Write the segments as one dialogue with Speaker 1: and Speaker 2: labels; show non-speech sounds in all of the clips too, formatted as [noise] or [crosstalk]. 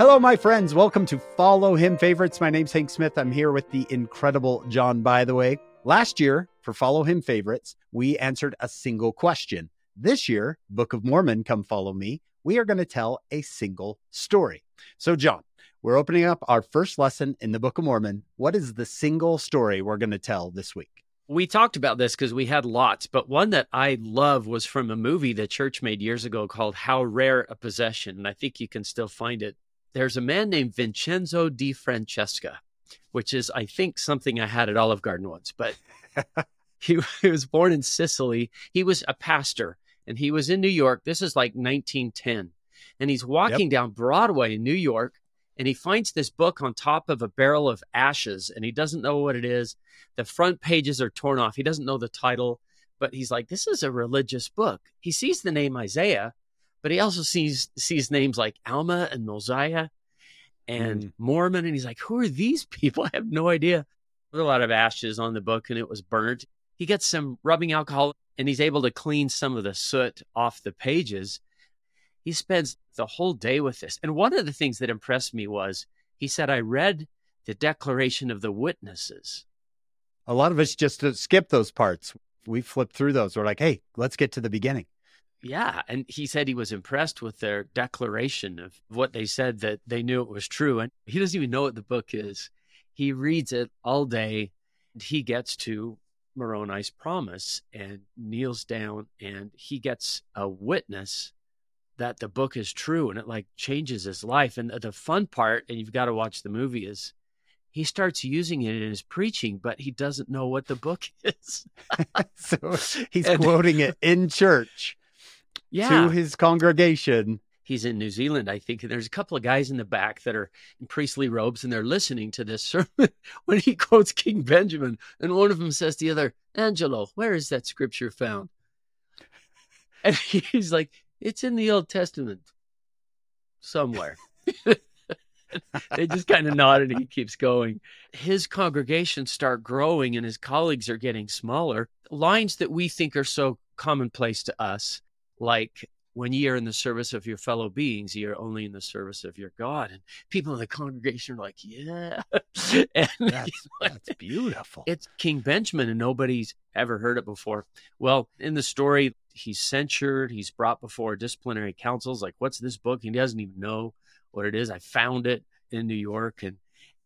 Speaker 1: Hello, my friends. Welcome to Follow Him Favorites. My name's Hank Smith. I'm here with the incredible John Bytheway. Last year, for Follow Him Favorites, we answered a single question. This year, Book of Mormon, Come Follow Me, we are going to tell a single story. So, John, we're opening up our first lesson in the Book of Mormon. What is the single story we're going to tell this week?
Speaker 2: We talked about this because we had lots, but one that I love was from a movie the church made years ago called How Rare a Possession. And I think you can still find it there's a man named Vincenzo di Francesca, which is, I think, something I had at Olive Garden once, but [laughs] he, he was born in Sicily. He was a pastor and he was in New York. This is like 1910. And he's walking yep. down Broadway in New York and he finds this book on top of a barrel of ashes and he doesn't know what it is. The front pages are torn off. He doesn't know the title, but he's like, this is a religious book. He sees the name Isaiah but he also sees sees names like Alma and Mosiah and mm. Mormon, and he's like, "Who are these people? [laughs] I have no idea." There's a lot of ashes on the book, and it was burnt. He gets some rubbing alcohol, and he's able to clean some of the soot off the pages. He spends the whole day with this, and one of the things that impressed me was he said, "I read the Declaration of the Witnesses."
Speaker 1: A lot of us just skip those parts. We flip through those. We're like, "Hey, let's get to the beginning."
Speaker 2: Yeah. And he said he was impressed with their declaration of what they said that they knew it was true. And he doesn't even know what the book is. He reads it all day. And He gets to Moroni's promise and kneels down and he gets a witness that the book is true and it like changes his life. And the fun part, and you've got to watch the movie, is he starts using it in his preaching, but he doesn't know what the book [laughs] is. [laughs]
Speaker 1: so he's and, quoting it in church yeah. to his congregation.
Speaker 2: He's in New Zealand, I think, and there's a couple of guys in the back that are in priestly robes and they're listening to this [laughs] sermon when he quotes King Benjamin. And one of them says to the other, Angelo, where is that scripture found? [laughs] And he's like, It's in the Old Testament somewhere. [laughs] they just kind of nodded and he keeps going. His congregation start growing and his colleagues are getting smaller. Lines that we think are so commonplace to us like when ye are in the service of your fellow beings, ye are only in the service of your God. And people in the congregation are like, yeah. [laughs]
Speaker 1: and that's, that's beautiful.
Speaker 2: It's King Benjamin, and nobody's ever heard it before. Well, in the story, he's censured, he's brought before disciplinary councils. Like, what's this book? He doesn't even know what it is. I found it in New York, and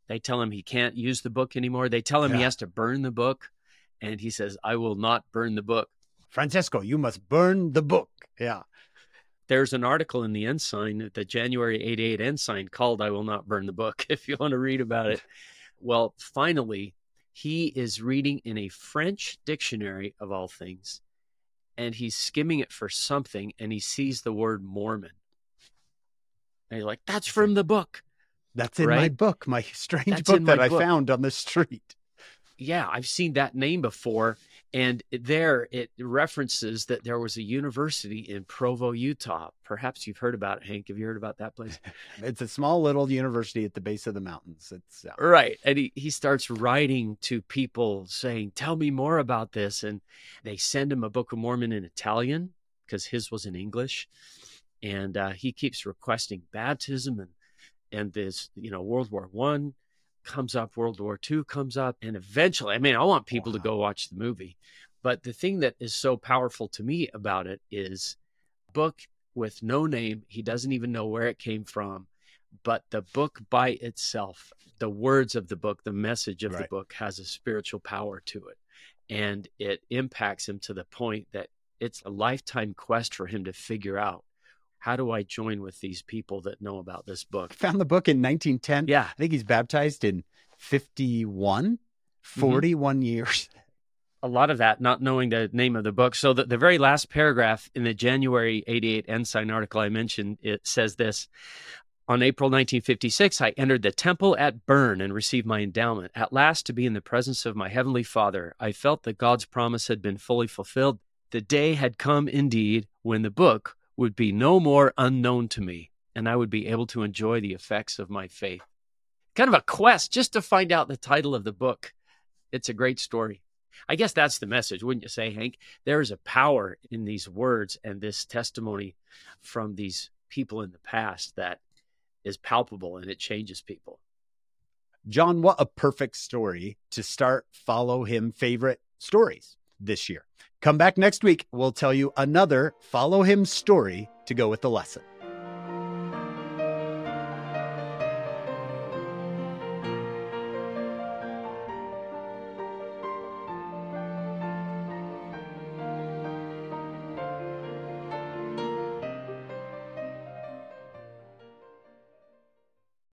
Speaker 2: they tell him he can't use the book anymore. They tell him yeah. he has to burn the book. And he says, I will not burn the book.
Speaker 1: Francesco, you must burn the book. Yeah.
Speaker 2: There's an article in the Ensign, the January 88 Ensign called I Will Not Burn the Book, [laughs] if you want to read about it. Well, finally, he is reading in a French dictionary of all things, and he's skimming it for something, and he sees the word Mormon. And he's like, That's from the book.
Speaker 1: That's in right? my book, my strange That's book that I book. found on the street.
Speaker 2: Yeah, I've seen that name before and there it references that there was a university in Provo, Utah. Perhaps you've heard about it, Hank. Have you heard about that place? [laughs]
Speaker 1: it's a small little university at the base of the mountains. It's
Speaker 2: uh... right. And he, he starts writing to people saying, Tell me more about this. And they send him a Book of Mormon in Italian because his was in English. And uh, he keeps requesting baptism and and this, you know, World War One comes up, World War II comes up, and eventually, I mean, I want people wow. to go watch the movie. But the thing that is so powerful to me about it is book with no name. He doesn't even know where it came from. But the book by itself, the words of the book, the message of right. the book has a spiritual power to it. And it impacts him to the point that it's a lifetime quest for him to figure out how do I join with these people that know about this book?
Speaker 1: Found the book in 1910.
Speaker 2: Yeah.
Speaker 1: I think he's baptized in 51, mm-hmm. 41 mm-hmm. years.
Speaker 2: A lot of that, not knowing the name of the book. So, the, the very last paragraph in the January 88 Ensign article I mentioned, it says this on April 1956, I entered the temple at Bern and received my endowment. At last, to be in the presence of my heavenly Father, I felt that God's promise had been fully fulfilled. The day had come indeed when the book would be no more unknown to me, and I would be able to enjoy the effects of my faith. Kind of a quest just to find out the title of the book. It's a great story. I guess that's the message, wouldn't you say, Hank? There is a power in these words and this testimony from these people in the past that is palpable and it changes people.
Speaker 1: John, what a perfect story to start follow him favorite stories this year. Come back next week. We'll tell you another follow him story to go with the lesson.